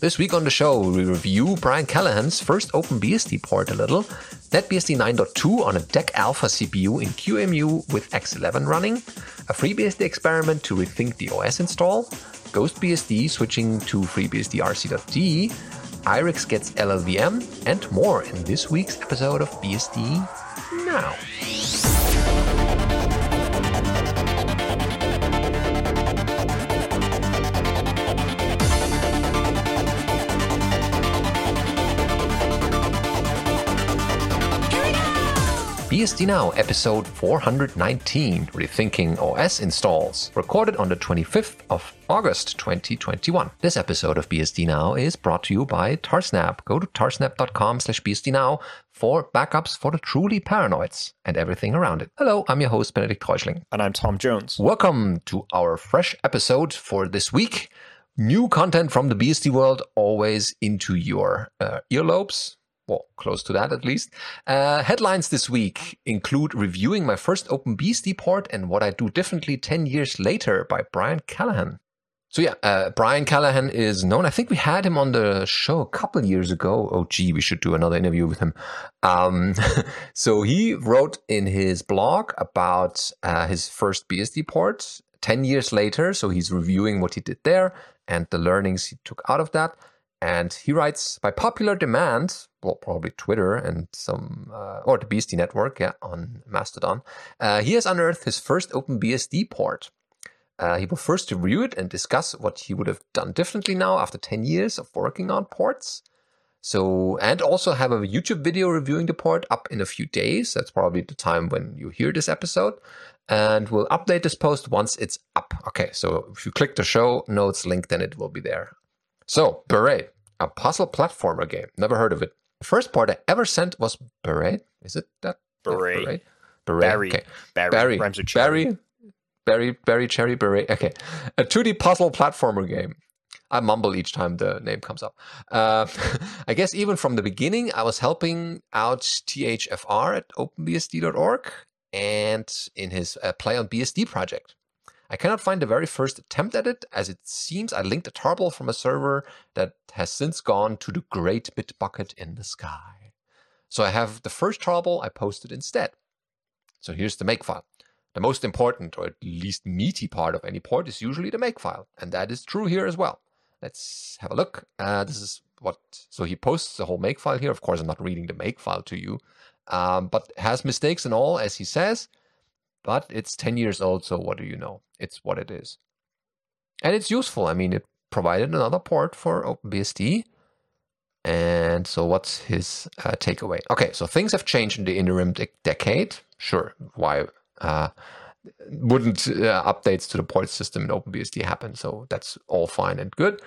This week on the show, we review Brian Callahan's first OpenBSD port a little, NetBSD 9.2 on a DEC Alpha CPU in QEMU with X11 running, a FreeBSD experiment to rethink the OS install, GhostBSD switching to FreeBSD RC.D, IRIX gets LLVM, and more in this week's episode of BSD Now. BSD Now, episode 419, Rethinking OS Installs, recorded on the 25th of August 2021. This episode of BSD Now is brought to you by Tarsnap. Go to tarsnap.com slash BSD Now for backups for the truly paranoids and everything around it. Hello, I'm your host, Benedict Reuschling. And I'm Tom Jones. Welcome to our fresh episode for this week. New content from the BSD world always into your uh, earlobes well, close to that at least. Uh, headlines this week include reviewing my first OpenBSD port and what I do differently 10 years later by Brian Callahan. So yeah, uh, Brian Callahan is known. I think we had him on the show a couple years ago. Oh, gee, we should do another interview with him. Um, so he wrote in his blog about uh, his first BSD port 10 years later. So he's reviewing what he did there and the learnings he took out of that. And he writes, by popular demand, well, probably Twitter and some, uh, or the BSD network, yeah, on Mastodon, uh, he has unearthed his first OpenBSD port. Uh, he will first review it and discuss what he would have done differently now after 10 years of working on ports. So, and also have a YouTube video reviewing the port up in a few days. That's probably the time when you hear this episode. And we'll update this post once it's up. Okay, so if you click the show notes link, then it will be there. So, Beret, a puzzle platformer game. Never heard of it. The first part I ever sent was Beret. Is it that? Beret. Beret. Beret. Barry. Okay. Barry. Barry. Rhymes with cherry. Barry. Barry. Barry. Cherry. Beret. Okay. A 2D puzzle platformer game. I mumble each time the name comes up. Uh, I guess even from the beginning, I was helping out THFR at openbsd.org and in his uh, Play on BSD project. I cannot find the very first attempt at it, as it seems I linked a tarball from a server that has since gone to the great Bitbucket in the sky. So I have the first tarball I posted instead. So here's the makefile. The most important, or at least meaty part of any port is usually the makefile, and that is true here as well. Let's have a look. Uh, this is what, so he posts the whole makefile here. Of course, I'm not reading the makefile to you, um, but has mistakes and all, as he says. But it's 10 years old, so what do you know? It's what it is. And it's useful. I mean, it provided another port for OpenBSD. And so, what's his uh, takeaway? Okay, so things have changed in the interim de- decade. Sure, why uh, wouldn't uh, updates to the port system in OpenBSD happen? So that's all fine and good.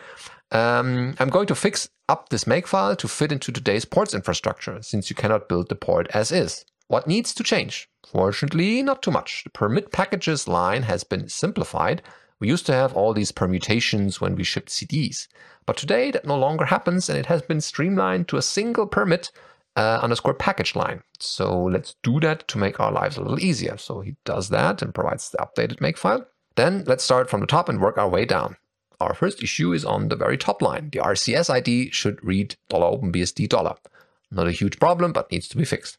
Um, I'm going to fix up this makefile to fit into today's ports infrastructure, since you cannot build the port as is. What needs to change? Fortunately, not too much. The permit packages line has been simplified. We used to have all these permutations when we shipped CDs. But today that no longer happens and it has been streamlined to a single permit uh, underscore package line. So let's do that to make our lives a little easier. So he does that and provides the updated makefile. Then let's start from the top and work our way down. Our first issue is on the very top line. The RCS ID should read $openbsd. Not a huge problem, but needs to be fixed.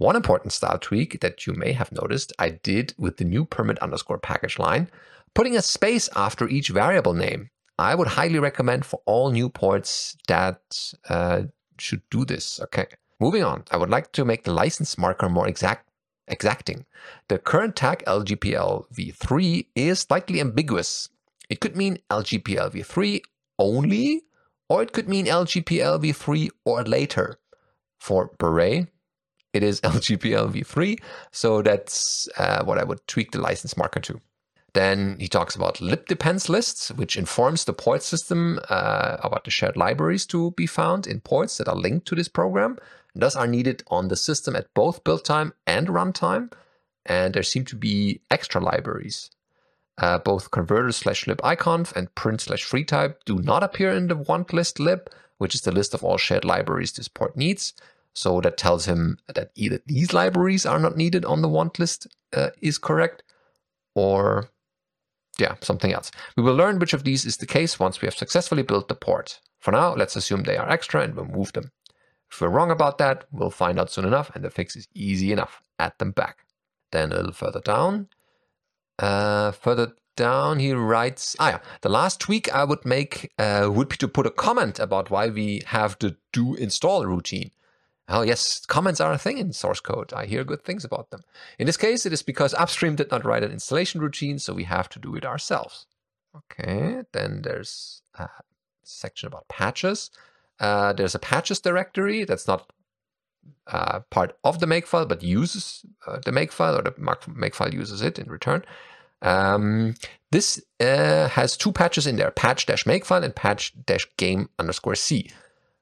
One important style tweak that you may have noticed I did with the new permit underscore package line, putting a space after each variable name. I would highly recommend for all new ports that uh, should do this. Okay. Moving on, I would like to make the license marker more exact exacting. The current tag LGPL v3 is slightly ambiguous. It could mean LGPL v3 only, or it could mean LGPL v3 or later. For Beret, it is LGPLv3. So that's uh, what I would tweak the license marker to. Then he talks about lib depends lists, which informs the port system uh, about the shared libraries to be found in ports that are linked to this program, and thus are needed on the system at both build time and runtime. And there seem to be extra libraries. Uh, both converter slash libiconv and print slash freetype do not appear in the want list lib, which is the list of all shared libraries this port needs. So that tells him that either these libraries are not needed on the want list uh, is correct, or yeah, something else. We will learn which of these is the case once we have successfully built the port. For now, let's assume they are extra and remove them. If we're wrong about that, we'll find out soon enough, and the fix is easy enough. Add them back. Then a little further down. Uh, further down, he writes, ah, yeah, the last tweak I would make uh, would be to put a comment about why we have the do install routine. Oh, yes, comments are a thing in source code. I hear good things about them. In this case, it is because Upstream did not write an installation routine, so we have to do it ourselves. Okay, then there's a section about patches. Uh, there's a patches directory that's not uh, part of the makefile, but uses uh, the makefile, or the makefile uses it in return. Um, this uh, has two patches in there: patch-makefile and patch-game underscore c.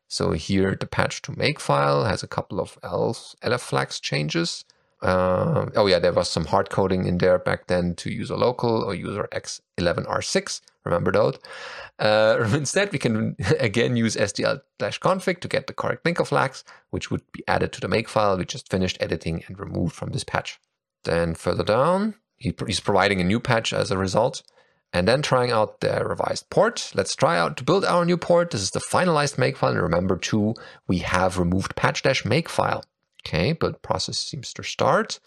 So here, the patch to make file has a couple of else LF flags changes. Uh, oh yeah, there was some hard coding in there back then to user local or user X11R6. Remember that. Uh, instead, we can again use sdl-config to get the correct linker flags, which would be added to the make file we just finished editing and removed from this patch. Then further down, he, he's providing a new patch as a result. And then trying out the revised port. Let's try out to build our new port. This is the finalized makefile. And remember too, we have removed patch-makefile. Okay, build process seems to start.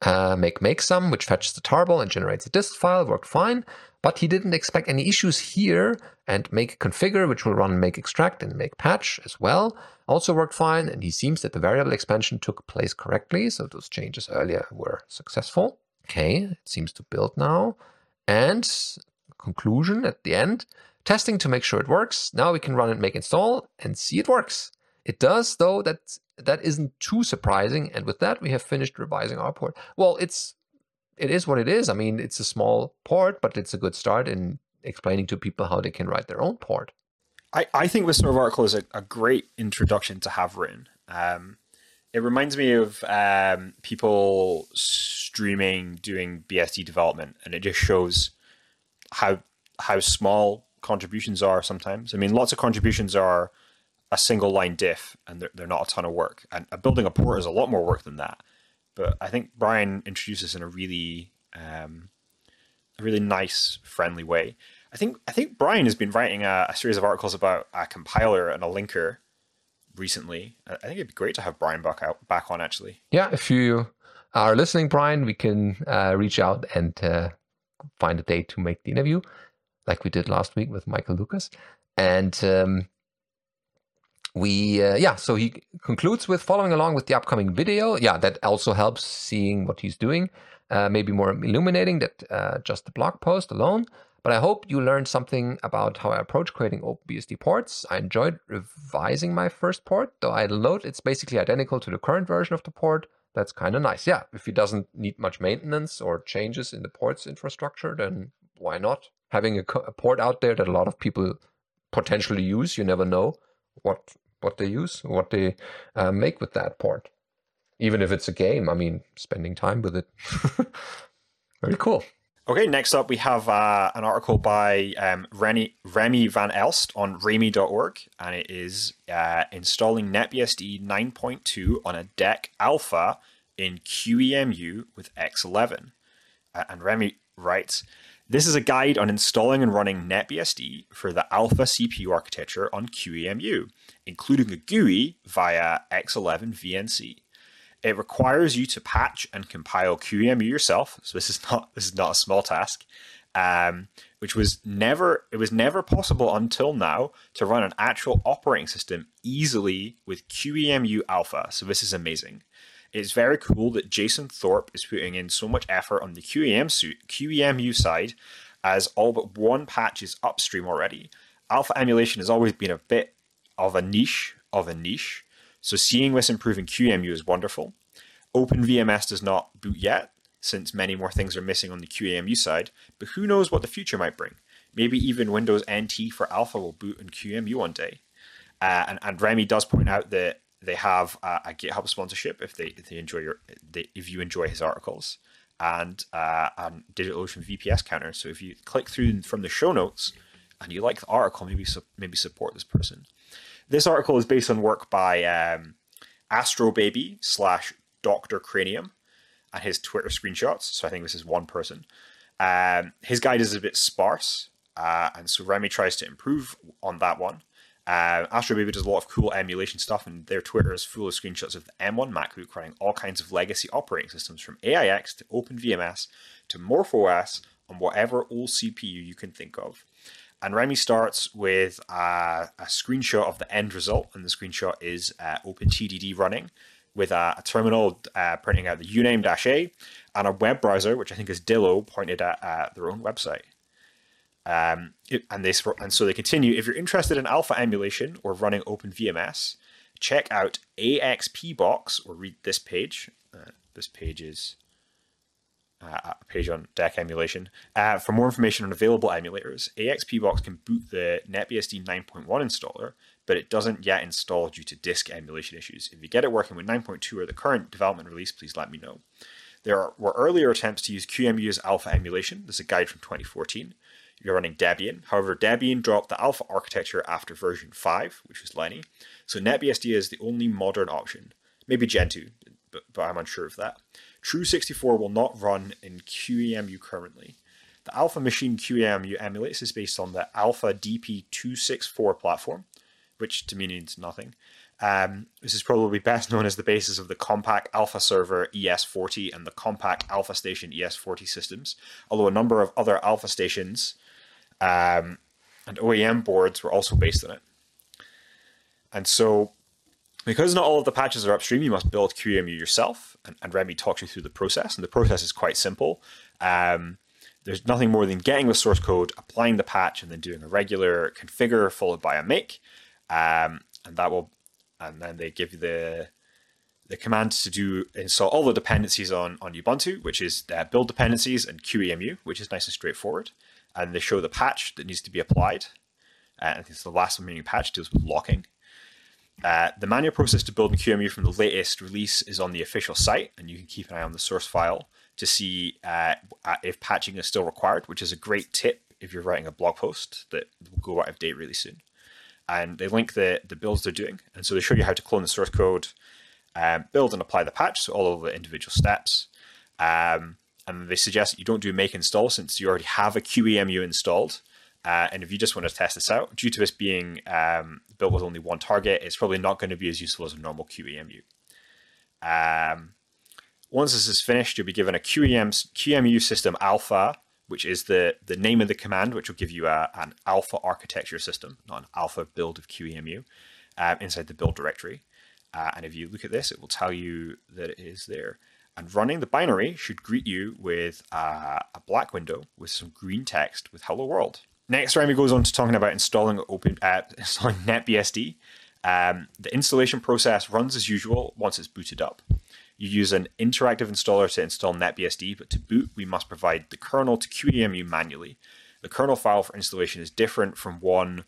Uh, make makesum, which fetches the tarball and generates a dist file, worked fine. But he didn't expect any issues here. And make configure, which will run make extract and make patch as well, also worked fine. And he seems that the variable expansion took place correctly. So those changes earlier were successful. Okay, it seems to build now. And conclusion at the end, testing to make sure it works. Now we can run and make install and see it works. It does, though, that that isn't too surprising. And with that, we have finished revising our port. Well, it's it is what it is. I mean, it's a small port, but it's a good start in explaining to people how they can write their own port. I, I think this sort of article is a, a great introduction to have written. Um, it reminds me of um, people streaming doing BSD development, and it just shows how how small contributions are sometimes. I mean, lots of contributions are a single line diff, and they're, they're not a ton of work. And building a port is a lot more work than that. But I think Brian introduced introduces in a really um, a really nice, friendly way. I think I think Brian has been writing a, a series of articles about a compiler and a linker recently. I think it'd be great to have Brian back out back on actually. Yeah, if you are listening, Brian, we can uh, reach out and uh, find a date to make the interview, like we did last week with Michael Lucas. And um, we, uh, yeah, so he concludes with following along with the upcoming video. Yeah, that also helps seeing what he's doing, uh, maybe more illuminating than uh, just the blog post alone. But I hope you learned something about how I approach creating OpenBSD ports. I enjoyed revising my first port, though I load it's basically identical to the current version of the port. That's kind of nice. Yeah, if it doesn't need much maintenance or changes in the ports infrastructure, then why not? Having a, a port out there that a lot of people potentially use, you never know what what they use, what they uh, make with that port. Even if it's a game, I mean, spending time with it. Very cool. Okay, next up we have uh, an article by um, Remy, Remy van Elst on raymii.org, and it is uh, installing NetBSD 9.2 on a DEC Alpha in QEMU with X11. Uh, and Remy writes, this is a guide on installing and running NetBSD for the Alpha CPU architecture on QEMU, including a GUI via X11 VNC. It requires you to patch and compile QEMU yourself. So this is not this is not a small task. Um, which was never it was never possible until now to run an actual operating system easily with QEMU Alpha. So this is amazing. It's very cool that Jason Thorpe is putting in so much effort on the QEM QEMU side, as all but one patch is upstream already. Alpha emulation has always been a bit of a niche of a niche, so seeing this improving QEMU is wonderful. OpenVMS does not boot yet, since many more things are missing on the QEMU side, but who knows what the future might bring. Maybe even Windows NT for Alpha will boot in QEMU one day. Uh, and, and Remy does point out that they have a, a GitHub sponsorship if they if they enjoy your they, if you enjoy his articles and uh, and DigitalOcean VPS counter. So if you click through from the show notes and you like the article, maybe maybe support this person. This article is based on work by um, Astrobaby slash Dr. Cranium and his Twitter screenshots. So I think this is one person. Um, his guide is a bit sparse, uh, and so Remy tries to improve on that one. Uh, Astro Baby does a lot of cool emulation stuff, and their Twitter is full of screenshots of the M1 MacBook running all kinds of legacy operating systems from AIX to OpenVMS to MorphOS on whatever old CPU you can think of. And Remy starts with a, a screenshot of the end result, and the screenshot is uh, OpenTTD running with a, a terminal uh, printing out the uname-a and a web browser, which I think is Dillo, pointed at uh, their own website. Um, and they and so they continue. If you're interested in alpha emulation or running OpenVMS, check out AXPbox or read this page. Uh, this page is uh, a page on DEC emulation. Uh, for more information on available emulators, AXPbox can boot the NetBSD 9.1 installer, but it doesn't yet install due to disk emulation issues. If you get it working with 9.2 or the current development release, please let me know. There were earlier attempts to use QEMU as alpha emulation. This is a guide from 2014 you're running Debian. However, Debian dropped the alpha architecture after version 5, which was Lenny. So NetBSD is the only modern option. Maybe Gentoo, but, but I'm unsure of that. Tru64 will not run in QEMU currently. The Alpha Machine QEMU emulates is based on the Alpha DP264 platform, which to me means nothing. Um, this is probably best known as the basis of the Compaq Alpha Server ES40 and the Compaq Alpha Station ES40 systems, although a number of other Alpha stations um, and OEM boards were also based on it. And so, because not all of the patches are upstream, you must build QEMU yourself. And, and Remy talks you through the process. And the process is quite simple. Um, there's nothing more than getting the source code, applying the patch, and then doing a regular configure followed by a make. Um, and that will, and then they give you the the command to do install all the dependencies on on Ubuntu, which is uh, build dependencies and QEMU, which is nice and straightforward and they show the patch that needs to be applied. I it's the last remaining patch deals with locking. Uh, the manual process to build QEMU from the latest release is on the official site, and you can keep an eye on the source file to see uh, if patching is still required, which is a great tip if you're writing a blog post that will go out of date really soon. And they link the, the builds they're doing, and so they show you how to clone the source code, um, build and apply the patch, so all of the individual steps. Um, and they suggest that you don't do make install since you already have a QEMU installed. Uh, and if you just want to test this out, due to this being um, built with only one target, it's probably not going to be as useful as a normal QEMU. Um, once this is finished, you'll be given a QEM, QEMU system alpha, which is the, the name of the command, which will give you a, an alpha architecture system, not an alpha build of QEMU, um, inside the build directory. Uh, and if you look at this, it will tell you that it is there. And running the binary should greet you with a, a black window with some green text with "Hello World." Next, Remy goes on to talking about installing open uh, installing NetBSD. Um, the installation process runs as usual once it's booted up. You use an interactive installer to install NetBSD, but to boot, we must provide the kernel to QEMU manually. The kernel file for installation is different from one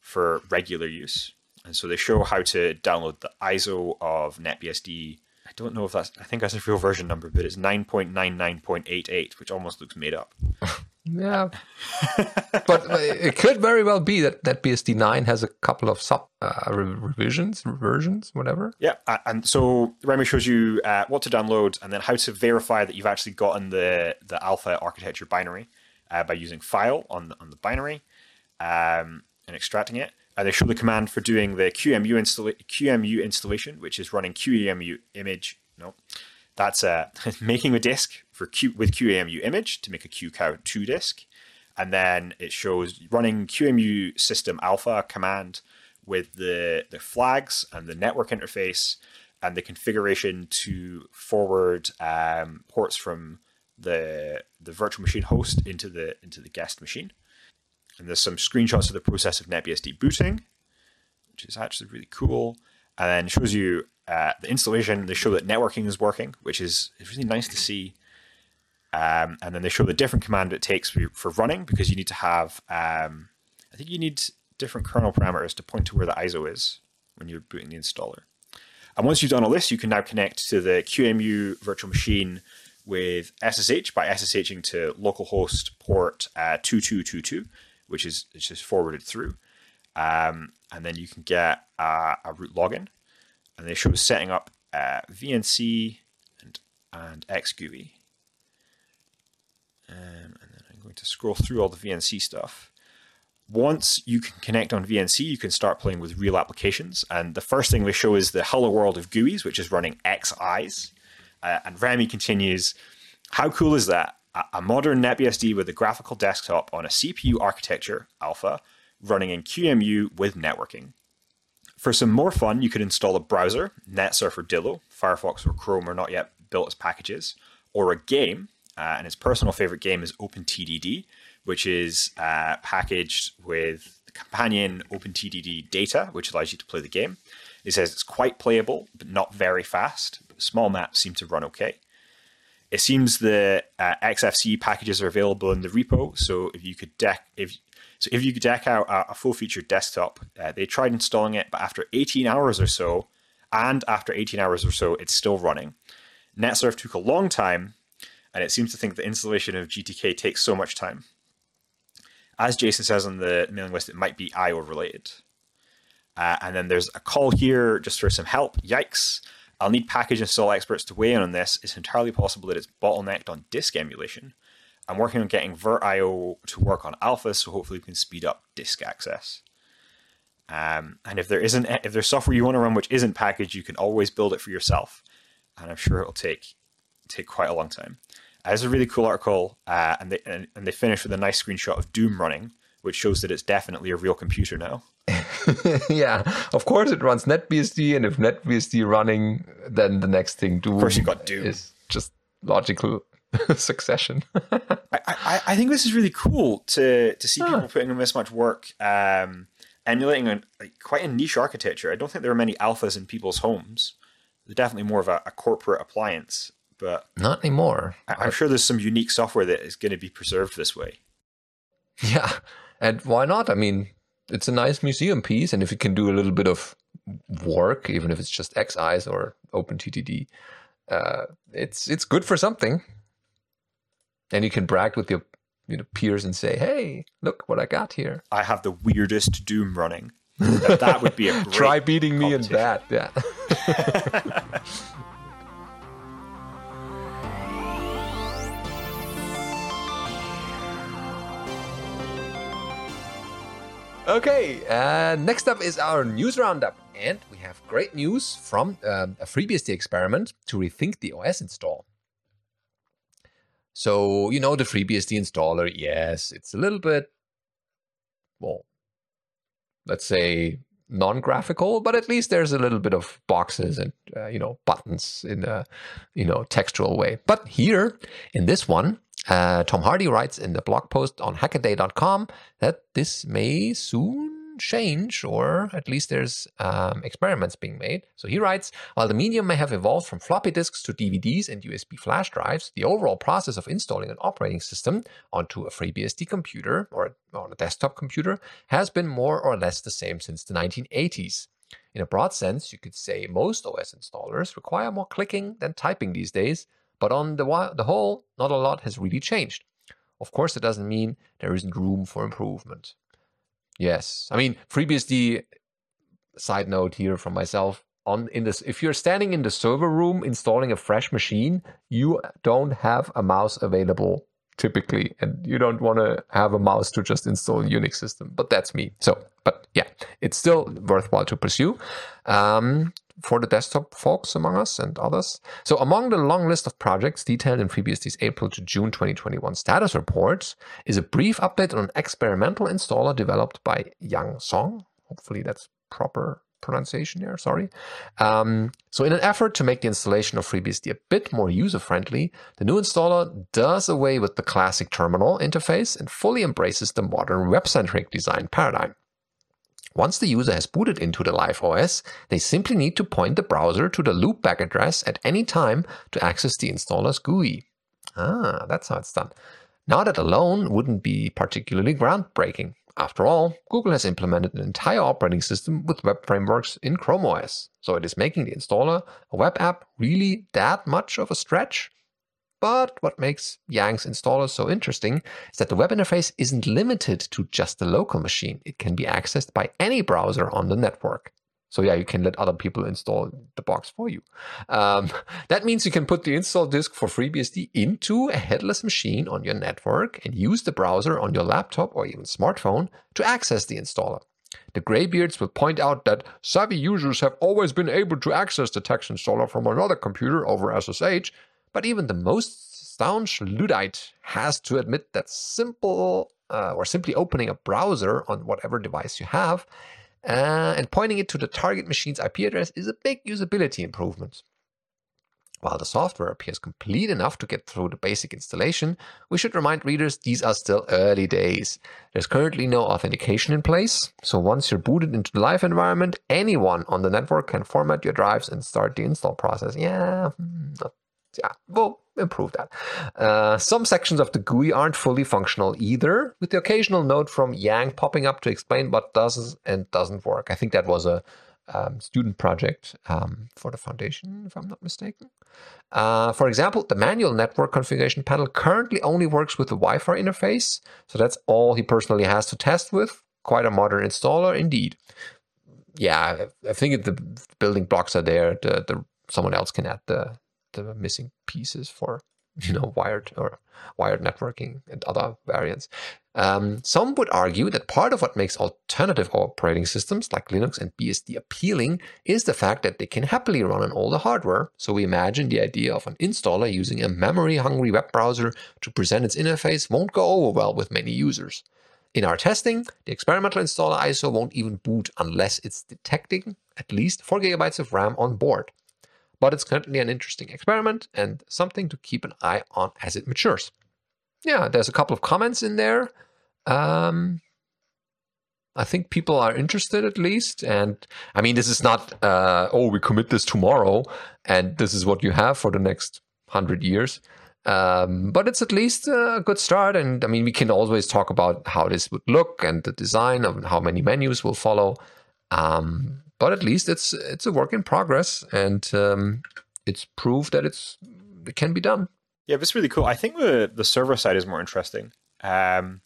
for regular use. And so they show how to download the ISO of NetBSD I don't know if that's. I think that's a real version number, but it's nine point nine nine point eight eight, which almost looks made up. yeah, but it could very well be that that BSD nine has a couple of sub uh, revisions, versions, whatever. Yeah, and so Remy shows you uh, what to download and then how to verify that you've actually gotten the the alpha architecture binary uh, by using file on the, on the binary um, and extracting it. Uh, they show the command for doing the installa- QEMU installation, which is running QEMU image. No, that's uh, making a disk for Q- with QEMU image to make a QCOW2 disk. And then it shows running QEMU system alpha command with the, the flags and the network interface and the configuration to forward um, ports from the the virtual machine host into the into the guest machine. And there's some screenshots of the process of NetBSD booting, which is actually really cool. And then shows you uh, the installation. They show that networking is working, which is really nice to see. Um, and then they show the different command it takes for, for running because you need to have, um, I think you need different kernel parameters to point to where the ISO is when you're booting the installer. And once you've done all this, you can now connect to the QEMU virtual machine with SSH by SSHing to localhost port uh, 2222 which is it's just forwarded through. Um, and then you can get uh, a root login, and they show setting up uh, VNC and and XGUI. Um, and then I'm going to scroll through all the VNC stuff. Once you can connect on VNC, you can start playing with real applications. And the first thing they show is the Hello World of GUIs, which is running XEyes. Uh, and Remy continues, how cool is that? A, a modern NetBSD with a graphical desktop on a CPU architecture, Alpha, running in QEMU with networking. For some more fun, you could install a browser, NetSurf or Dillo, Firefox or Chrome are not yet built as packages, or a game, uh, and his personal favorite game is OpenTTD, which is uh, packaged with companion OpenTTD data, which allows you to play the game. He says it's quite playable, but not very fast. Small maps seem to run okay. It seems the uh, XFC packages are available in the repo, so if you could deck if so if you could deck out a, a full featured desktop, uh, they tried installing it, but after 18 hours or so, and after 18 hours or so, it's still running. NetSurf took a long time, and it seems to think the installation of GTK takes so much time. As Jason says on the mailing list, it might be IO related. Uh, and then there's a call here just for some help. Yikes. I'll need package install experts to weigh in on this. It's entirely possible that it's bottlenecked on disk emulation. I'm working on getting VirtIO to work on alpha, so hopefully we can speed up disk access. Um, and if there isn't, if there's software you want to run which isn't packaged, you can always build it for yourself. And I'm sure it'll take take quite a long time. Uh, it's a really cool article, uh, and they and, and they finish with a nice screenshot of Doom running, which shows that it's definitely a real computer now. yeah, of course it runs NetBSD, and if NetBSD running, then the next thing Doom. Of course, you got Doom. Is just logical succession. I, I, I, think this is really cool to to see people putting in this much work, um, emulating a, like, quite a niche architecture. I don't think there are many alphas in people's homes. They're definitely more of a, a corporate appliance, but not anymore. I, am sure there's some unique software that is going to be preserved this way. Yeah, and why not? I mean, it's a nice museum piece, and if it can do a little bit of work, even if it's just XEyes or OpenTTD, uh, it's it's good for something. And you can brag with your you know peers and say, "Hey, look what I got here! I have the weirdest Doom running." that, that would be a try beating me in that. Yeah. Okay, uh, next up is our news roundup, and we have great news from um, a FreeBSD experiment to rethink the OS install. So, you know, the FreeBSD installer, yes, it's a little bit, well, let's say non-graphical, but at least there's a little bit of boxes and uh, you know buttons in a you know textual way. But here in this one, uh, Tom Nardi writes in the blog post on hackaday.com that this may soon change, or at least there's um, experiments being made. So he writes While the medium may have evolved from floppy disks to DVDs and USB flash drives, the overall process of installing an operating system onto a FreeBSD computer or on a desktop computer has been more or less the same since the 1980s. In a broad sense, you could say most OS installers require more clicking than typing these days, but on the, the whole, not a lot has really changed. Of course, it doesn't mean there isn't room for improvement. Yes, I mean FreeBSD. Side note here from myself on in this: if you're standing in the server room installing a fresh machine, you don't have a mouse available typically, and you don't want to have a mouse to just install a Unix system. But that's me. So, but yeah, it's still worthwhile to pursue. Um, for the desktop folks among us and others. So, among the long list of projects detailed in FreeBSD's April to June 2021 status report is a brief update on an experimental installer developed by Yang Song. Hopefully, that's proper pronunciation there, sorry. Um, so, in an effort to make the installation of FreeBSD a bit more user friendly, the new installer does away with the classic terminal interface and fully embraces the modern web centric design paradigm. Once the user has booted into the live OS, they simply need to point the browser to the loopback address at any time to access the installer's GUI. Ah, that's how it's done. Now that alone wouldn't be particularly groundbreaking. After all, Google has implemented an entire operating system with web frameworks in Chrome OS, so it is making the installer a web app really that much of a stretch? But what makes Yang's installer so interesting is that the web interface isn't limited to just the local machine. It can be accessed by any browser on the network. So yeah, you can let other people install the box for you. Um, that means you can put the install disk for FreeBSD into a headless machine on your network and use the browser on your laptop or even smartphone to access the installer. The graybeards will point out that savvy users have always been able to access the text installer from another computer over SSH, but even the most staunch Luddite has to admit that simple uh, or simply opening a browser on whatever device you have uh, and pointing it to the target machine's IP address is a big usability improvement. While the software appears complete enough to get through the basic installation, we should remind readers these are still early days. There's currently no authentication in place, so once you're booted into the live environment, anyone on the network can format your drives and start the install process. Yeah, hmm, not yeah, we'll improve that. Uh, some sections of the GUI aren't fully functional either, with the occasional note from Yang popping up to explain what does and doesn't work. I think that was a um, student project um, for the foundation, if I'm not mistaken. Uh, for example, the manual network configuration panel currently only works with the Wi Fi interface, so that's all he personally has to test with. Quite a modern installer indeed. Yeah, I think the building blocks are there. The, the someone else can add the the missing pieces for you know wired or wired networking and other variants. Um, some would argue that part of what makes alternative operating systems like Linux and BSD appealing is the fact that they can happily run on older hardware. So we imagine the idea of an installer using a memory-hungry web browser to present its interface won't go over well with many users. In our testing, the experimental installer ISO won't even boot unless it's detecting at least 4 gigabytes of RAM on board but it's currently an interesting experiment and something to keep an eye on as it matures. Yeah, there's a couple of comments in there. Um, I think people are interested at least. And I mean, this is not, uh, oh, we commit this tomorrow and this is what you have for the next hundred years. Um, but it's at least a good start. And I mean, we can always talk about how this would look and the design of how many menus will follow. Um, but at least it's it's a work in progress, and um, it's proof that it's it can be done. Yeah, it's really cool. I think the the server side is more interesting. Um,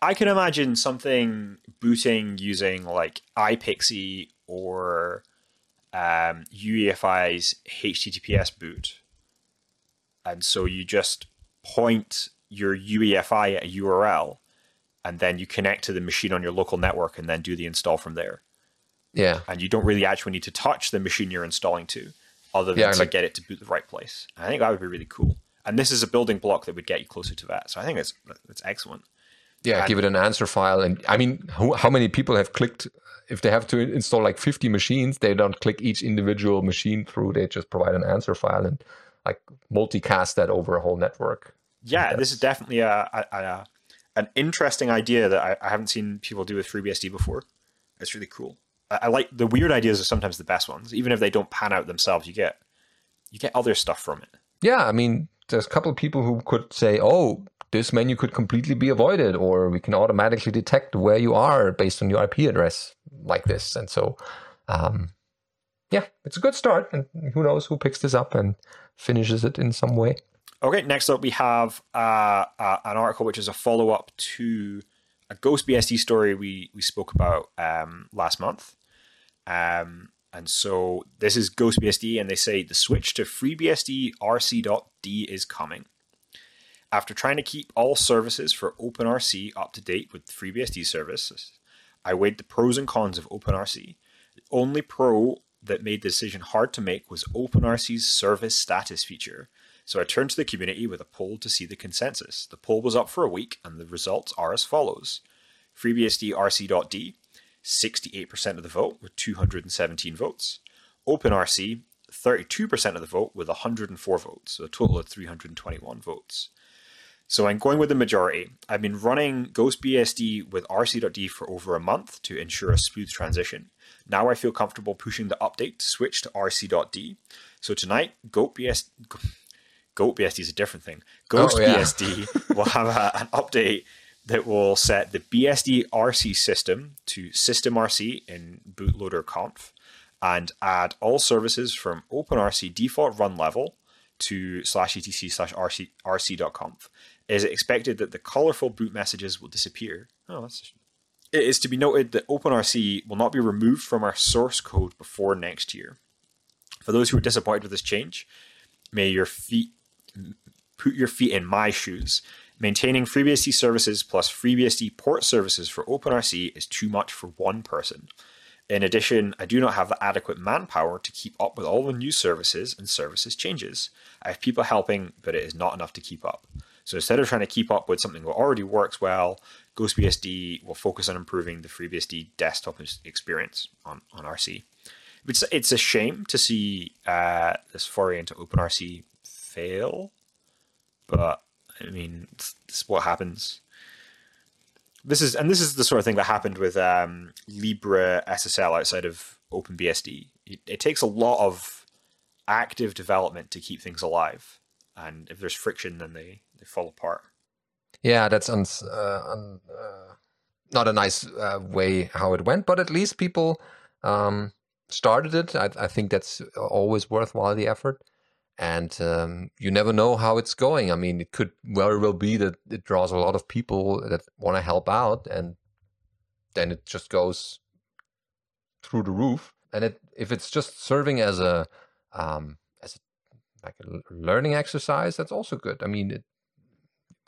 I can imagine something booting using like iPXE or um, UEFI's HTTPS boot, and so you just point your UEFI at a URL, and then you connect to the machine on your local network, and then do the install from there. Yeah. And you don't really actually need to touch the machine you're installing to, other than yeah, to like, get it to boot the right place. I think that would be really cool. And this is a building block that would get you closer to that. So I think it's that's excellent. Yeah, and, give it an answer file, and I mean, who, how many people have clicked? If they have to install like 50 machines, they don't click each individual machine through. They just provide an answer file and like multicast that over a whole network. Yeah, this is definitely a, a, a, an interesting idea that I, I haven't seen people do with FreeBSD before. It's really cool. I like the weird ideas are sometimes the best ones. Even if they don't pan out themselves, you get you get other stuff from it. Yeah, I mean, there's a couple of people who could say, "Oh, this menu could completely be avoided," or we can automatically detect where you are based on your IP address, like this. And so, um, yeah, it's a good start. And who knows who picks this up and finishes it in some way. Okay, next up we have uh, uh, an article which is a follow up to a Ghost BSD story we we spoke about um, last month. Um, and so this is GhostBSD, and they say the switch to FreeBSD RC.D is coming. After trying to keep all services for OpenRC up to date with FreeBSD services, I weighed the pros and cons of OpenRC. The only pro that made the decision hard to make was OpenRC's service status feature, so I turned to the community with a poll to see the consensus. The poll was up for a week, and the results are as follows FreeBSD RC.D, 68% of the vote with 217 votes. OpenRC, 32% of the vote with 104 votes, so a total of 321 votes. So I'm going with the majority. I've been running GhostBSD with RC.D for over a month to ensure a smooth transition. Now I feel comfortable pushing the update to switch to RC.D. So tonight, GoatBSD, Goat BSD is a different thing. GhostBSD oh, yeah. Will have a, an update that will set the BSD RC system to system RC in bootloader conf and add all services from OpenRC default run level to slash etc slash rc rc.conf. Is it expected that the colorful boot messages will disappear? Oh, that's It is to be noted that OpenRC will not be removed from our source code before next year. For those who are disappointed with this change, may your feet put your feet in my shoes. Maintaining FreeBSD services plus FreeBSD port services for OpenRC is too much for one person. In addition, I do not have the adequate manpower to keep up with all the new services and services changes. I have people helping, but it is not enough to keep up. So instead of trying to keep up with something that already works well, GhostBSD will focus on improving the FreeBSD desktop experience on, on RC. It's, it's a shame to see uh, this foray into OpenRC fail, but I mean, it's, what happens. This is and this is the sort of thing that happened with um, SSL outside of OpenBSD. It, it takes a lot of active development to keep things alive, and if there's friction, then they they fall apart. Yeah, that's un, uh, un, uh, not a nice uh, way how it went, but at least people um, started it. I, I, think that's always worthwhile the effort. And um, you never know how it's going. I mean, it could very well be that it draws a lot of people that want to help out, and then it just goes through the roof. And it, if it's just serving as a um, as a, like a learning exercise, that's also good. I mean, it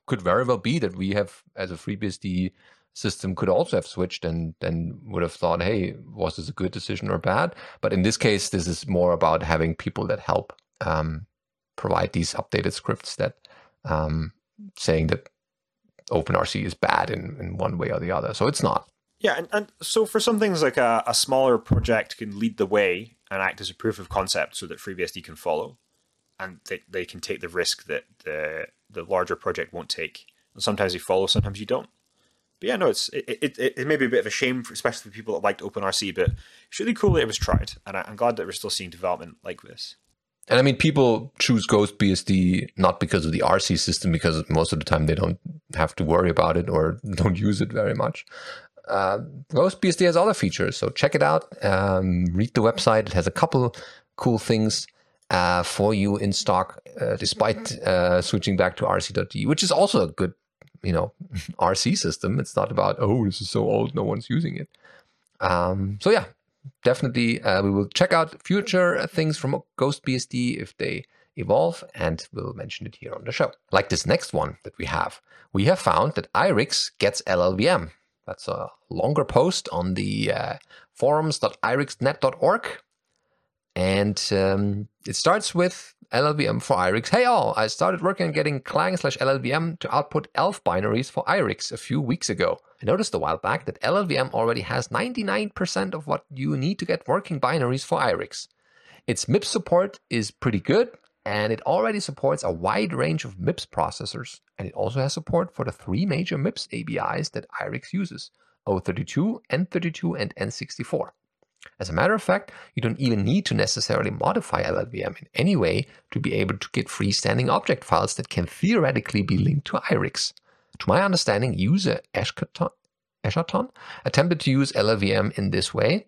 could very well be that we have, as a FreeBSD system, could also have switched and then would have thought, hey, was this a good decision or bad? But in this case, this is more about having people that help um, provide these updated scripts that um, saying that OpenRC is bad in, in one way or the other. So it's not. Yeah, and, and so for some things like a, a smaller project can lead the way and act as a proof of concept so that FreeBSD can follow and they, they can take the risk that the the larger project won't take. And sometimes you follow, sometimes you don't. But yeah, no, it's it, it, it, may be a bit of a shame, for, especially for people that liked OpenRC, but it's really cool that it was tried, and I, am glad that we're still seeing development like this. And I mean, people choose Ghost BSD not because of the RC system, because most of the time they don't have to worry about it or don't use it very much. Uh, Ghost BSD has other features, so check it out. Um, read the website; it has a couple cool things uh, for you in stock, uh, despite uh, switching back to RC.D, which is also a good, you know, RC system. It's not about oh, this is so old, no one's using it. Um, so yeah, definitely, uh, we will check out future things from Ghost BSD if they evolve, and we'll mention it here on the show. Like this next one that we have, we have found that IRIX gets LLVM. That's a longer post on the uh, forums.irixnet.org. And um, it starts with LLVM for IRIX. Hey all, I started working on getting Clang slash LLVM to output ELF binaries for IRIX a few weeks ago. I noticed a while back that LLVM already has 99% of what you need to get working binaries for IRIX. Its MIPS support is pretty good, and it already supports a wide range of MIPS processors. And it also has support for the three major MIPS ABIs that IRIX uses O32, N32, and N64. As a matter of fact, you don't even need to necessarily modify LLVM in any way to be able to get freestanding object files that can theoretically be linked to IRIX. To my understanding, user Eschaton attempted to use LLVM in this way.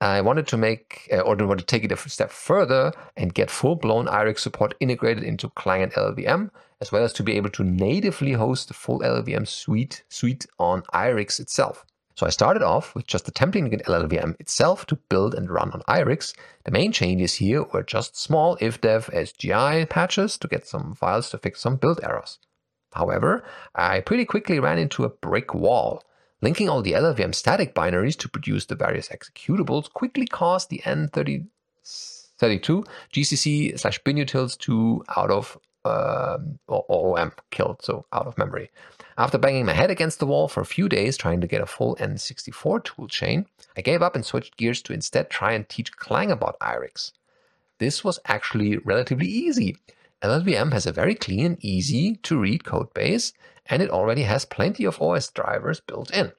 I wanted to make, uh, or to take it a step further and get full-blown IRIX support integrated into Clang LLVM, as well as to be able to natively host the full LLVM suite suite on IRIX itself. So I started off with just attempting to get LLVM itself to build and run on IRIX. The main changes here were just small ifdef SGI patches to get some files to fix some build errors. However, I pretty quickly ran into a brick wall. Linking all the LLVM static binaries to produce the various executables quickly caused the N32 GCC slash binutils to out of um, OOM killed, so out of memory. After banging my head against the wall for a few days trying to get a full N64 toolchain, I gave up and switched gears to instead try and teach Clang about IRIX. This was actually relatively easy. LLVM has a very clean and easy to read code base, and it already has plenty of OS drivers built in.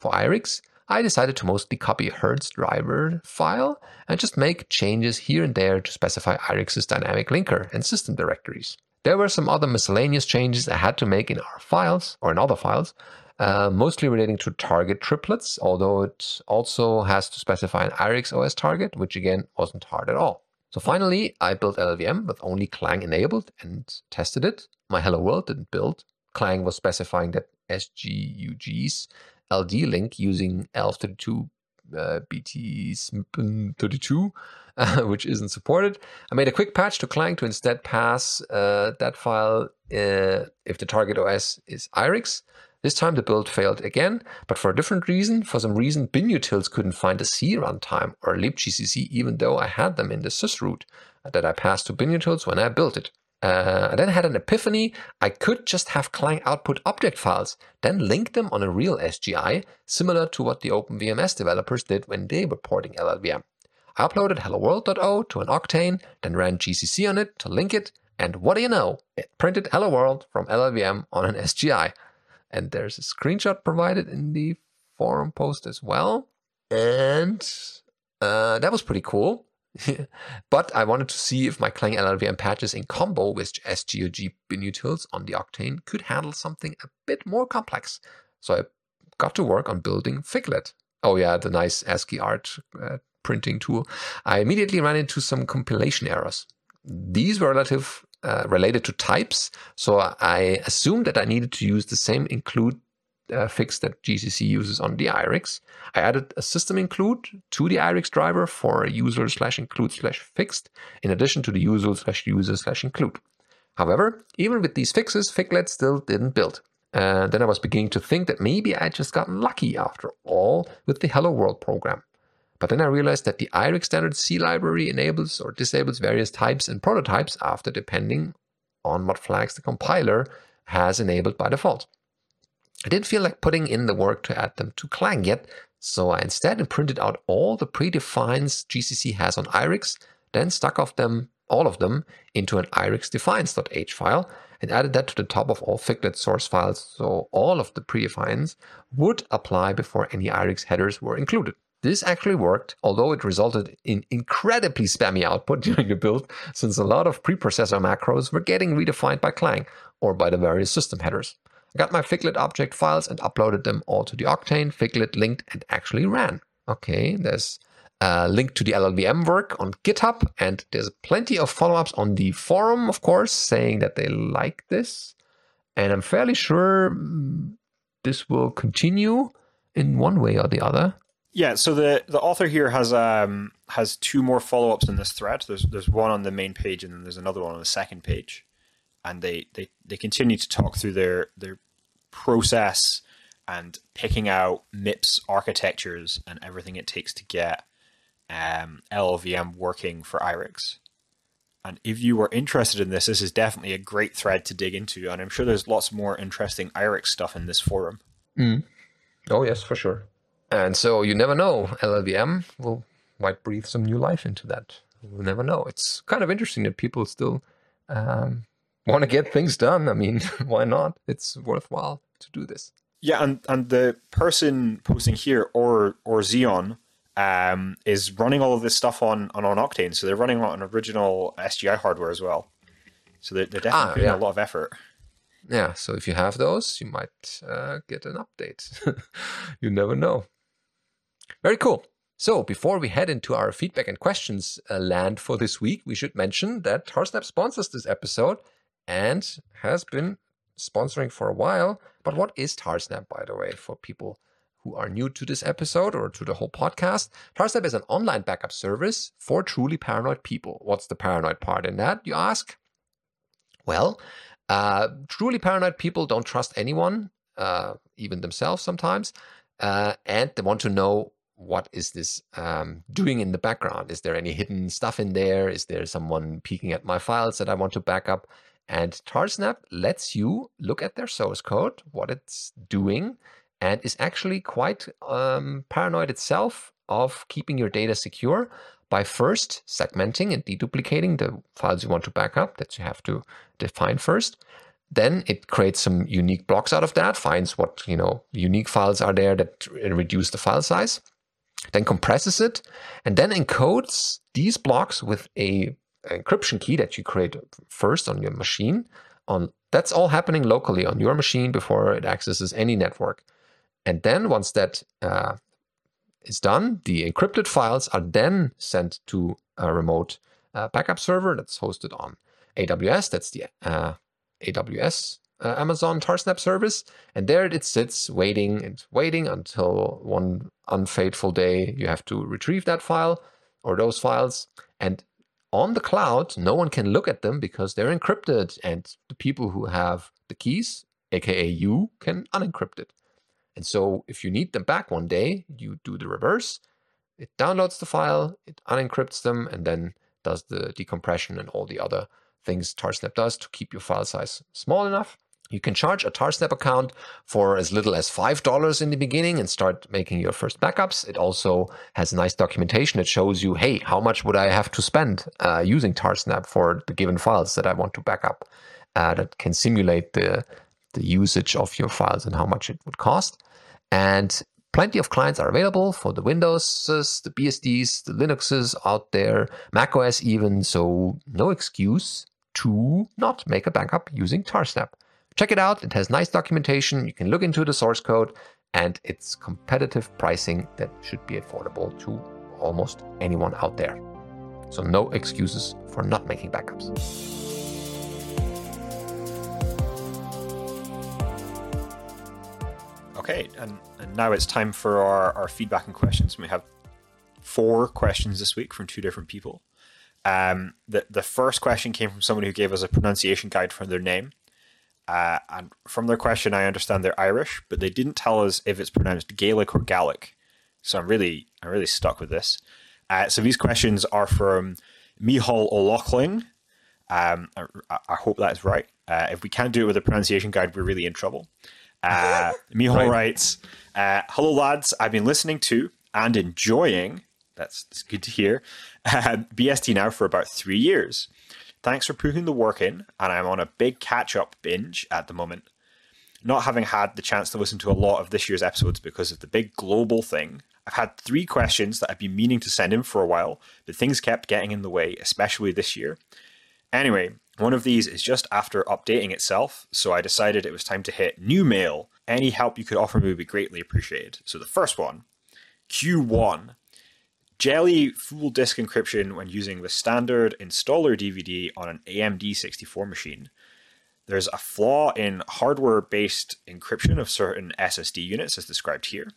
For IRIX, I decided to mostly copy Hurd's driver file and just make changes here and there to specify IRIX's dynamic linker and system directories. There were some other miscellaneous changes I had to make in our files or in other files, uh, mostly relating to target triplets, although it also has to specify an IRIX OS target, which again wasn't hard at all. So finally, I built LLVM with only Clang enabled and tested it. My Hello World didn't build. Clang was specifying that SGUGs LD link using ELF32 uh, BT32, uh, which isn't supported. I made a quick patch to Clang to instead pass uh, that file uh, if the target OS is IRIX. This time the build failed again, but for a different reason. For some reason, binutils couldn't find a C runtime or libgcc, even though I had them in the sysroot that I passed to binutils when I built it. Uh, I then had an epiphany. I could just have Clang output object files, then link them on a real SGI, similar to what the OpenVMS developers did when they were porting LLVM. I uploaded helloworld.o to an Octane, then ran GCC on it to link it, and what do you know? It printed Hello World from LLVM on an SGI. And there's a screenshot provided in the forum post as well. And uh, that was pretty cool. but I wanted to see if my Clang LLVM patches in combo with SGUG binutils on the Octane could handle something a bit more complex. So I got to work on building Figlet. Oh yeah, the nice ASCII art uh, printing tool. I immediately ran into some compilation errors. These were relative uh, related to types, so I assumed that I needed to use the same include uh, fix that GCC uses on the IRIX. I added a system include to the IRIX driver for user slash include slash fixed, in addition to the user slash user slash include. However, even with these fixes, Figlet still didn't build. And then I was beginning to think that maybe I just got lucky after all with the Hello World program. But then I realized that the IRIX standard C library enables or disables various types and prototypes after depending on what flags the compiler has enabled by default. I didn't feel like putting in the work to add them to Clang yet, so I instead printed out all the predefines GCC has on IRIX, then stuck off them, all of them, into an irixdefines.h file and added that to the top of all Figlet source files so all of the predefines would apply before any IRIX headers were included. This actually worked, although it resulted in incredibly spammy output during the build, since a lot of preprocessor macros were getting redefined by Clang or by the various system headers. I got my Figlet object files and uploaded them all to the Octane. Figlet linked and actually ran. Okay, there's a link to the LLVM work on GitHub, and there's plenty of follow ups on the forum, of course, saying that they like this. And I'm fairly sure mm, this will continue in one way or the other. Yeah, so the, the author here has um has two more follow ups in this thread. There's there's one on the main page and then there's another one on the second page, and they they, they continue to talk through their their process and picking out MIPS architectures and everything it takes to get um, LLVM working for IRIX. And if you were interested in this, this is definitely a great thread to dig into. And I'm sure there's lots more interesting IRIX stuff in this forum. Mm. Oh, yes, for sure. And so you never know, LLVM will might breathe some new life into that. We'll never know. It's kind of interesting that people still um, want to get things done. I mean, why not? It's worthwhile to do this. Yeah, and, and the person posting here, or or Xeon, um, is running all of this stuff on, on, on Octane. So they're running on original SGI hardware as well. So they're, they're definitely ah, putting yeah. a lot of effort. Yeah, so if you have those, you might uh, get an update. you never know. Very cool. So before we head into our feedback and questions uh, land for this week, we should mention that Tarsnap sponsors this episode and has been sponsoring for a while. But what is Tarsnap, by the way, for people who are new to this episode or to the whole podcast? Tarsnap is an online backup service for truly paranoid people. What's the paranoid part in that, you ask? Well, uh, truly paranoid people don't trust anyone, uh, even themselves sometimes, uh, and they want to know what is this um, doing in the background? Is there any hidden stuff in there? Is there someone peeking at my files that I want to back up? And Tarsnap lets you look at their source code, what it's doing, and is actually quite um, paranoid itself of keeping your data secure by first segmenting and deduplicating the files you want to back up that you have to define first. Then it creates some unique blocks out of that, finds what you know unique files are there that reduce the file size, then compresses it, and then encodes these blocks with a encryption key that you create first on your machine. On that's all happening locally on your machine before it accesses any network. And then once that uh, is done, the encrypted files are then sent to a remote uh, backup server that's hosted on AWS. That's the uh, AWS uh, Amazon Tarsnap service, and there it sits waiting and waiting until one unfaithful day you have to retrieve that file or those files. And on the cloud, no one can look at them because they're encrypted, and the people who have the keys, aka you, can unencrypt it. And so if you need them back one day, you do the reverse. It downloads the file, it unencrypts them, and then does the decompression and all the other things Tarsnap does to keep your file size small enough. You can charge a Tarsnap account for as little as $5 in the beginning and start making your first backups. It also has nice documentation that shows you, hey, how much would I have to spend uh, using Tarsnap for the given files that I want to back up? Uh, that can simulate the, the usage of your files and how much it would cost. And plenty of clients are available for the Windowses, the BSDs, the Linuxes out there, macOS even. So no excuse to not make a backup using Tarsnap. Check it out. It has nice documentation. You can look into the source code and it's competitive pricing that should be affordable to almost anyone out there. So no excuses for not making backups. Okay, and, and now it's time for our, our feedback and questions. We have four questions this week from two different people. Um, the, the first question came from someone who gave us a pronunciation guide for their name. Uh, and from their question, I understand they're Irish, but they didn't tell us if it's pronounced Gaelic or Gaelic. So I'm really, I'm really stuck with this. Uh, so these questions are from Mihal O'Loughlin. Um, I, I, hope that's right. Uh, if we can't do it with a pronunciation guide, we're really in trouble. Uh, Mihal right. writes, uh, "Hello lads, I've been listening to and enjoying. That's, that's good to hear. Uh, BSD now for about three years. Thanks for putting the work in, and I'm on a big catch-up binge at the moment. Not having had the chance to listen to a lot of this year's episodes because of the big global thing." I've had three questions that I've been meaning to send in for a while, but things kept getting in the way, especially this year. Anyway, one of these is just after updating itself, so I decided it was time to hit new mail. Any help you could offer me would be greatly appreciated. So the first one, Q1. GELI full disk encryption when using the standard installer DVD on an AMD 64 machine. There's a flaw in hardware based encryption of certain SSD units, as described here.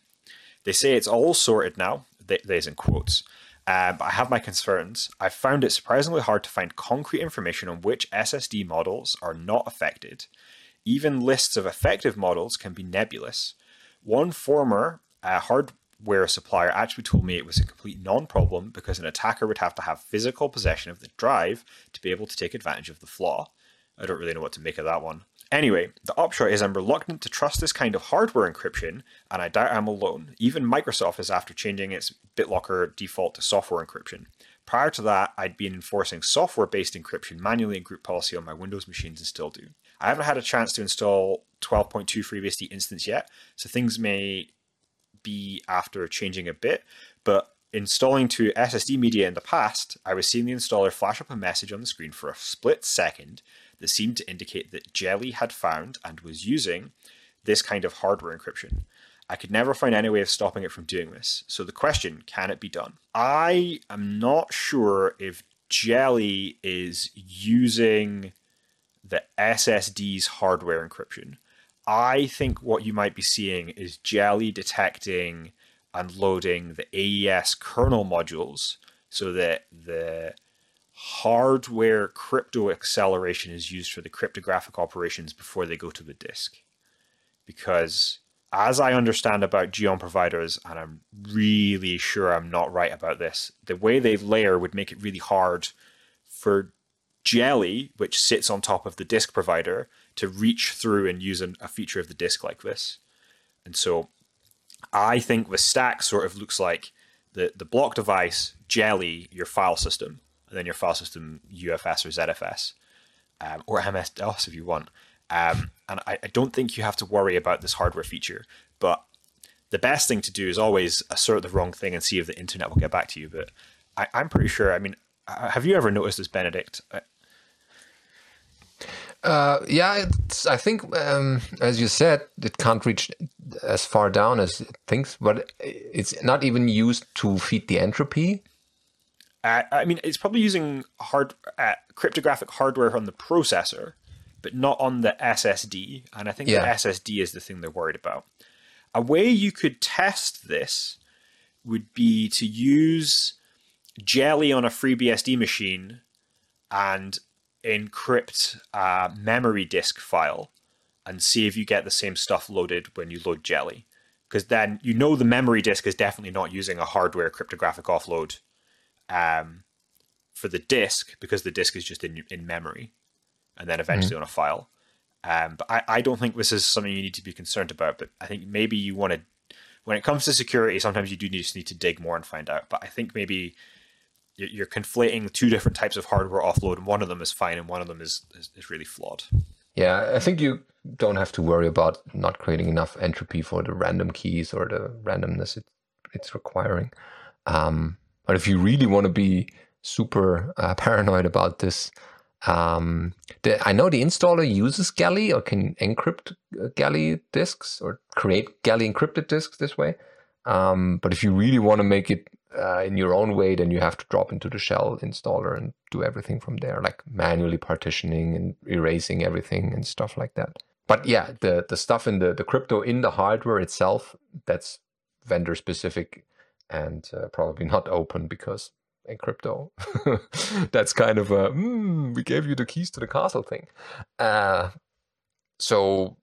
They say it's all sorted now, there's in quotes, uh, but I have my concerns. I've found it surprisingly hard to find concrete information on which SSD models are not affected. Even lists of effective models can be nebulous. One former uh, hardware supplier actually told me it was a complete non problem because an attacker would have to have physical possession of the drive to be able to take advantage of the flaw. I don't really know what to make of that one. Anyway, the upshot is I'm reluctant to trust this kind of hardware encryption, and I doubt I'm alone. Even Microsoft is after changing its BitLocker default to software encryption. Prior to that, I'd been enforcing software based encryption manually in group policy on my Windows machines and still do. I haven't had a chance to install 12.2 FreeBSD instance yet, so things may be after changing a bit, but installing to SSD media in the past, I was seeing the installer flash up a message on the screen for a split second that seemed to indicate that GELI had found and was using this kind of hardware encryption. I could never find any way of stopping it from doing this. So the question, can it be done? I am not sure if GELI is using the SSD's hardware encryption. I think what you might be seeing is GELI detecting and loading the AES kernel modules so that the hardware crypto acceleration is used for the cryptographic operations before they go to the disk. Because as I understand about GEOM providers, and I'm really sure I'm not right about this, the way they layer would make it really hard for GELI, which sits on top of the disk provider, to reach through and use an, a feature of the disk like this. And so I think the stack sort of looks like the, the block device, GELI, your file system, and then your file system UFS or ZFS, um, or MS DOS if you want. Um, and I, I, don't think you have to worry about this hardware feature. But the best thing to do is always assert the wrong thing and see if the internet will get back to you. But I, am pretty sure. I mean, have you ever noticed this, Benedict? Uh, yeah, I think um, as you said, it can't reach as far down as it thinks, but it's not even used to feed the entropy. Uh, I mean, it's probably using hard uh, cryptographic hardware on the processor, but not on the SSD. And I think Yeah. the SSD is the thing they're worried about. A way you could test this would be to use GELI on a FreeBSD machine and encrypt a memory disk file and see if you get the same stuff loaded when you load GELI. Because then you know the memory disk is definitely not using a hardware cryptographic offload um, for the disk because the disk is just in in memory and then eventually on a file. Um, but I, I don't think this is something you need to be concerned about. But I think maybe you want to, when it comes to security, sometimes you do just need to dig more and find out. But I think maybe you're, conflating two different types of hardware offload, and one of them is fine, and one of them is is, is really flawed. Yeah, I think you don't have to worry about not creating enough entropy for the random keys or the randomness it, it's requiring. Um, but if you really want to be super uh, paranoid about this, um, the, I know the installer uses GELI or can encrypt uh, GELI disks or create GELI encrypted disks this way. Um, but if you really want to make it uh, in your own way, then you have to drop into the shell installer and do everything from there, like manually partitioning and erasing everything and stuff like that. But yeah, the the stuff in the the crypto in the hardware itself, that's vendor specific and uh, probably not open because in crypto, that's kind of a mm, we gave you the keys to the castle thing. Uh, so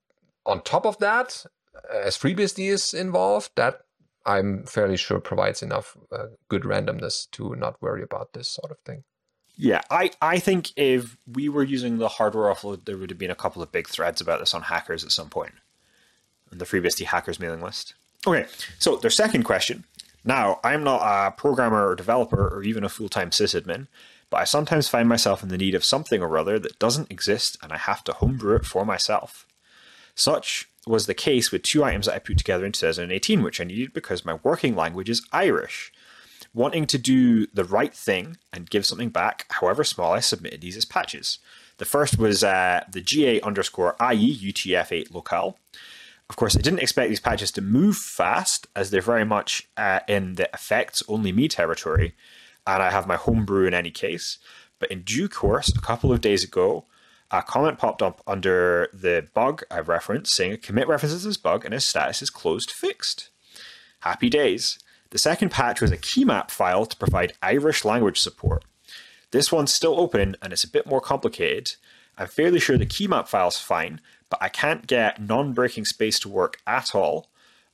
on top of that, as FreeBSD is involved, that I'm fairly sure provides enough uh, good randomness to not worry about this sort of thing. Yeah, I, I think if we were using the hardware offload, there would have been a couple of big threads about this on hackers at some point, on the FreeBSD hackers mailing list. Okay, so their second question. Now, I'm not a programmer or developer or even a full time sysadmin, but I sometimes find myself in the need of something or other that doesn't exist and I have to homebrew it for myself. Such was the case with two items that I put together in 2018, which I needed because my working language is Irish. Wanting to do the right thing and give something back, however small, I submitted these as patches. The first was uh, the GA underscore IE UTF-8 locale. Of course, I didn't expect these patches to move fast, as they're very much uh, in the effects only me territory, and I have my homebrew in any case. But in due course, a couple of days ago, a comment popped up under the bug I referenced saying a commit references this bug and its status is closed fixed. Happy days. The second patch was a keymap file to provide Irish language support. This one's still open and it's a bit more complicated. I'm fairly sure the keymap file's fine, but I can't get non breaking space to work at all.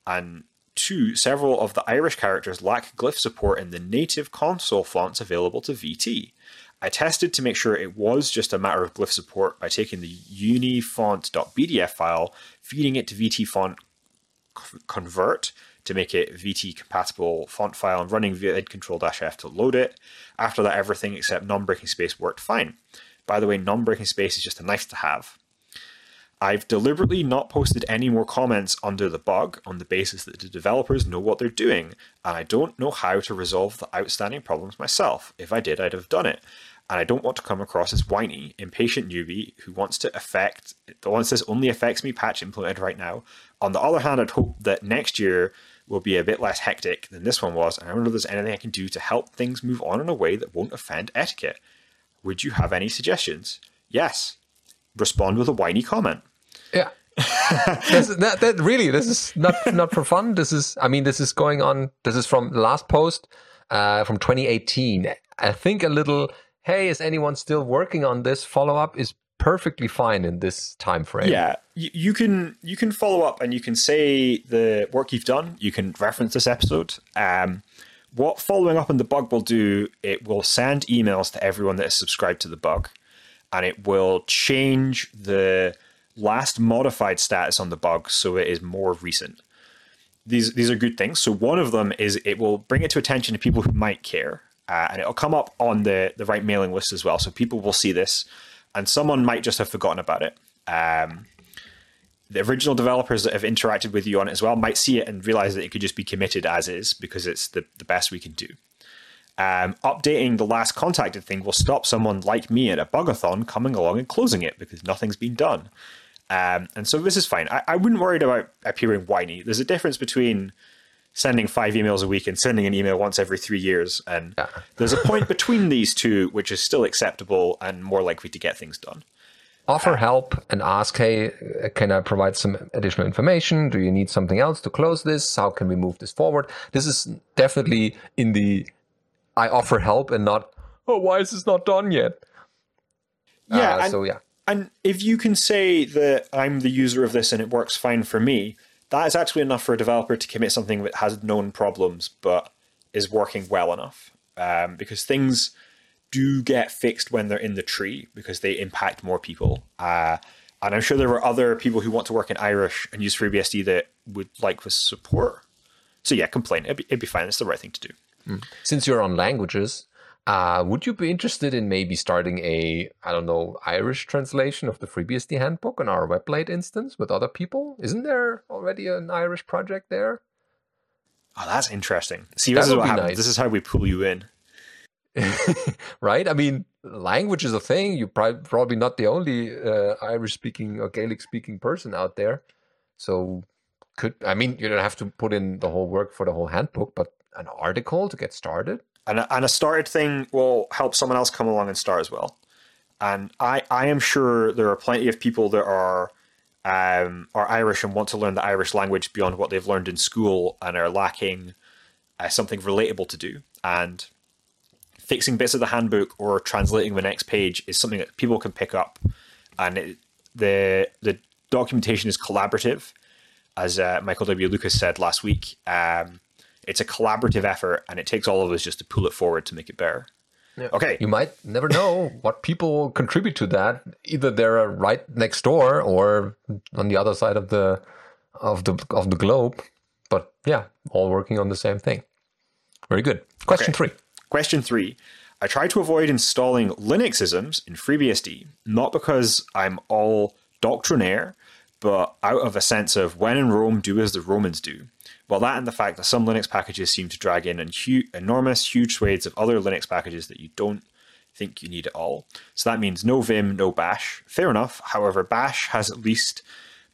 And two, several of the Irish characters lack glyph support in the native console fonts available to VT. I tested to make sure it was just a matter of glyph support by taking the unifont.bdf file, feeding it to VT font convert to make it VT compatible font file, and running vid control F to load it. After that, everything except non breaking space worked fine. By the way, non breaking space is just a nice to have. I've deliberately not posted any more comments under the bug on the basis that the developers know what they're doing, and I don't know how to resolve the outstanding problems myself. If I did, I'd have done it. And I don't want to come across as whiny, impatient newbie who wants to affect, the wants this only affects me patch implemented right now. On the other hand, I'd hope that next year will be a bit less hectic than this one was, and I wonder if there's anything I can do to help things move on in a way that won't offend etiquette. Would you have any suggestions? Yes. Respond with a whiny comment. Yeah. that, that really this is not not for fun this is i mean this is going on this is from the last post uh, from 2018 i think a little hey is anyone still working on this follow up is perfectly fine in this time frame Yeah, you, you can you can follow up and you can say the work you've done. You can reference this episode. Um, what following up on the bug will do, it will send emails to everyone that is subscribed to the bug, and it will change the last modified status on the bug so it is more recent. These these are good things. So one of them is it will bring it to attention to people who might care, uh, and it'll come up on the the right mailing list as well. So people will see this, and someone might just have forgotten about it. Um, the original developers that have interacted with you on it as well might see it and realize that it could just be committed as is because it's the, the best we can do. Um, updating the last contacted thing will stop someone like me at a bugathon coming along and closing it because nothing's been done. Um, and so this is fine. I, I wouldn't worry about appearing whiny. There's a difference between sending five emails a week and sending an email once every three years. And Yeah. there's a point between these two which is still acceptable and more likely to get things done. offer help and ask, hey, can I provide some additional information? Do you need something else to close this? How can we move this forward? This is definitely in the I offer help and not, oh, why is this not done yet? Yeah. Uh, and, so yeah. and if you can say that I'm the user of this and it works fine for me, that is actually enough for a developer to commit something that has known problems but is working well enough. Um, because things do get fixed when they're in the tree because they impact more people. Uh, and I'm sure there were other people who want to work in Irish and use FreeBSD that would like this support. So yeah, complain. It'd be, it'd be fine. It's the right thing to do. Since you're on languages, uh, would you be interested in maybe starting a, I don't know, Irish translation of the FreeBSD handbook on our WebLate instance with other people? Isn't there already an Irish project there? Oh, that's interesting. See, That this is what happens. nice. This is how we pull you in. right? I mean, language is a thing. You're probably not the only uh, Irish speaking or Gaelic speaking person out there. So, could I mean, you don't have to put in the whole work for the whole handbook, but an article to get started. And a, and a started thing will help someone else come along and start as well. And I, I am sure there are plenty of people that are um, are Irish and want to learn the Irish language beyond what they've learned in school and are lacking uh, something relatable to do. And fixing bits of the handbook or translating the next page is something that people can pick up. And it, the the documentation is collaborative, as uh, Michael W. Lucas said last week. Um, it's a collaborative effort, and it takes all of us just to pull it forward to make it better. Okay, You might never know what people contribute to that. Either they're uh, right next door or on the other side of the of the of the globe. But yeah, all working on the same thing. Very good. Question Okay. three. Question three. I try to avoid installing Linuxisms in FreeBSD, not because I'm all doctrinaire, but out of a sense of when in Rome, do as the Romans do. Well, that and the fact that some Linux packages seem to drag in enormous, huge swathes of other Linux packages that you don't think you need at all. So that means no Vim, no Bash. Fair enough. However, Bash has at least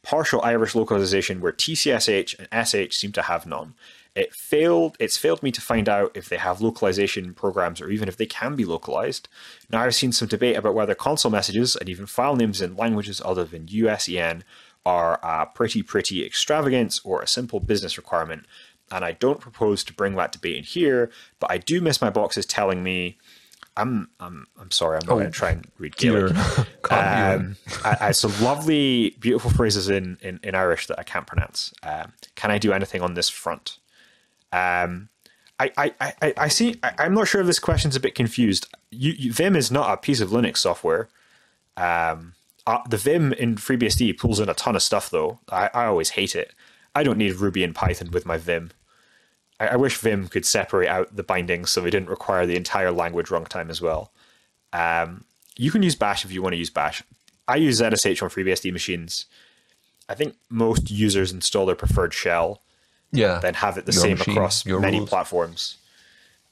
partial Irish localization where TCSH and SH seem to have none. It failed. It's failed me to find out if they have localization programs or even if they can be localized. Now I've seen some debate about whether console messages and even file names in languages other than USEN are uh, pretty pretty extravagant or a simple business requirement. And I don't propose to bring that debate in here, but I do miss my boxes telling me. I'm I'm I'm sorry. I'm not going to try and read Gaelic. Um, I, I, some lovely, beautiful phrases in, in, in Irish that I can't pronounce. Um, can I do anything on this front? Um, I, I, I, I see. I, I'm not sure if this question's a bit confused. You, you, Vim is not a piece of Linux software. Um, uh, the Vim in FreeBSD pulls in a ton of stuff, though. I, I always hate it. I don't need Ruby and Python with my Vim. I, I wish Vim could separate out the bindings so we didn't require the entire language runtime as well. Um, you can use Bash if you want to use Bash. I use ZSH on FreeBSD machines. I think most users install their preferred shell, yeah. then have it the same machine, across many rules. platforms.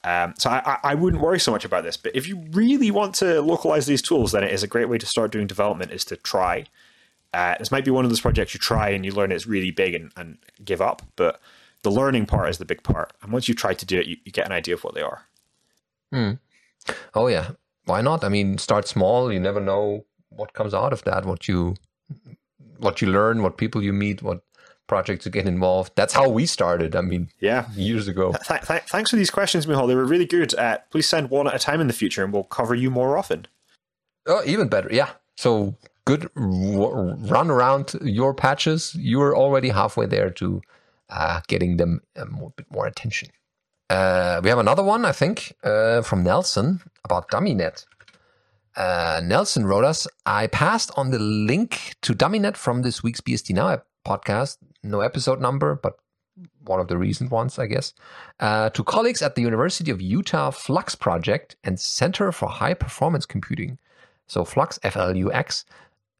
Um, so I, I- wouldn't worry so much about this. But if you really want to localize these tools, then it is a great way to start doing development. Is to try. Uh, this might be one of those projects you try and you learn it's really big and, and give up. But the learning part is the big part. And once you try to do it, you, you get an idea of what they are. Oh yeah, why not? I mean, start small. You never know what comes out of that. What you what you learn, what people you meet, what projects to get involved. That's how we started. I mean, Yeah. years ago. Th- th- thanks for these questions, Mihal. They were really good. Uh, please send one at a time in the future, and we'll cover you more often. Oh, even better. Yeah. So good w- run around your patches. You're already halfway there to uh, getting them a more, bit more attention. Uh, we have another one, I think, uh, from Nelson about DummyNet. Uh, Nelson wrote us, I passed on the link to DummyNet from this week's BSD Now podcast. No episode number, but one of the recent ones, I guess, uh, to colleagues at the University of Utah Flux Project and Center for High Performance Computing. So Flux, F-L-U-X,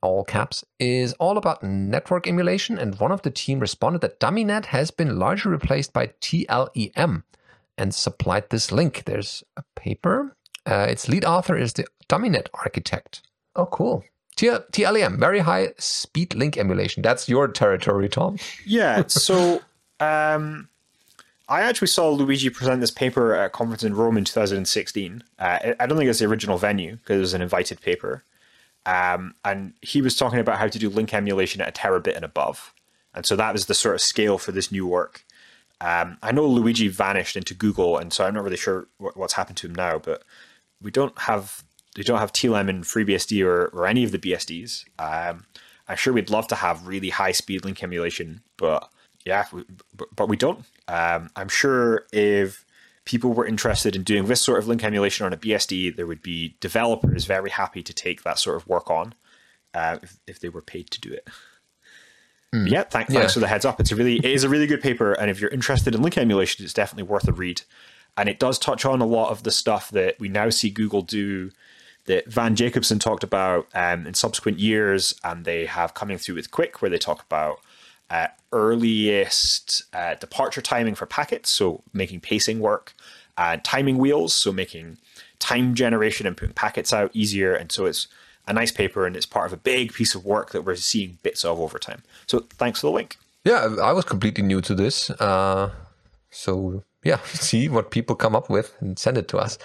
all caps, is all about network emulation, and one of the team responded that DummyNet has been largely replaced by TLEM and supplied this link. There's a paper. Uh, its lead author is the DummyNet architect. Oh, cool. T- TLEM, very high speed link emulation. That's your territory, Tom. Yeah. So um, I actually saw Luigi present this paper at a conference in Rome in 2016. Uh, I- don't think it's the original venue because it was an invited paper. Um, and he was talking about how to do link emulation at a terabit and above. And so that was the sort of scale for this new work. Um, I know Luigi vanished into Google, and so I'm not really sure what's happened to him now. But we don't have we don't have TLEM in FreeBSD or, or any of the BSDs. Um, I'm sure we'd love to have really high speed link emulation, but yeah, we, but, but, we don't. Um, I'm sure if people were interested in doing this sort of link emulation on a BSD, there would be developers very happy to take that sort of work on uh, if, if they were paid to do it. Mm. Yeah, thank, yeah, thanks for the heads up. It's a really it is a really good paper, and if you're interested in link emulation, it's definitely worth a read. And it does touch on a lot of the stuff that we now see Google do that Van Jacobson talked about um, in subsequent years, and they have coming through with QUIC, where they talk about uh, earliest uh, departure timing for packets, so making pacing work, and timing wheels, so making time generation and putting packets out easier. And so it's a nice paper and it's part of a big piece of work that we're seeing bits of over time. So thanks for the link. Yeah, I was completely new to this. Uh, so yeah, see what people come up with and send it to us.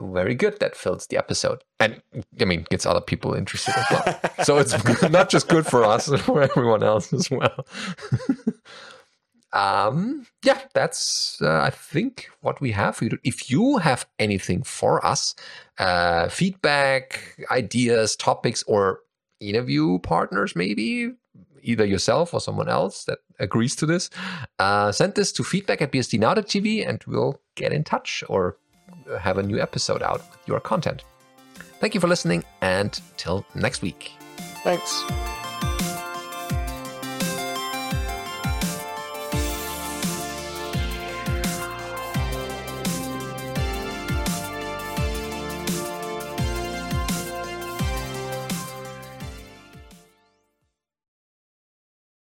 Very good. That fills the episode, and I mean gets other people interested as well. so it's not just good for us, for everyone else as well. um, yeah, that's uh, I think what we have. If you have anything for us, uh, feedback, ideas, topics, or interview partners, maybe either yourself or someone else that agrees to this, uh, send this to feedback at bsdnow.tv and we'll get in touch or have a new episode out with your content. Thank you for listening and till next week. Thanks.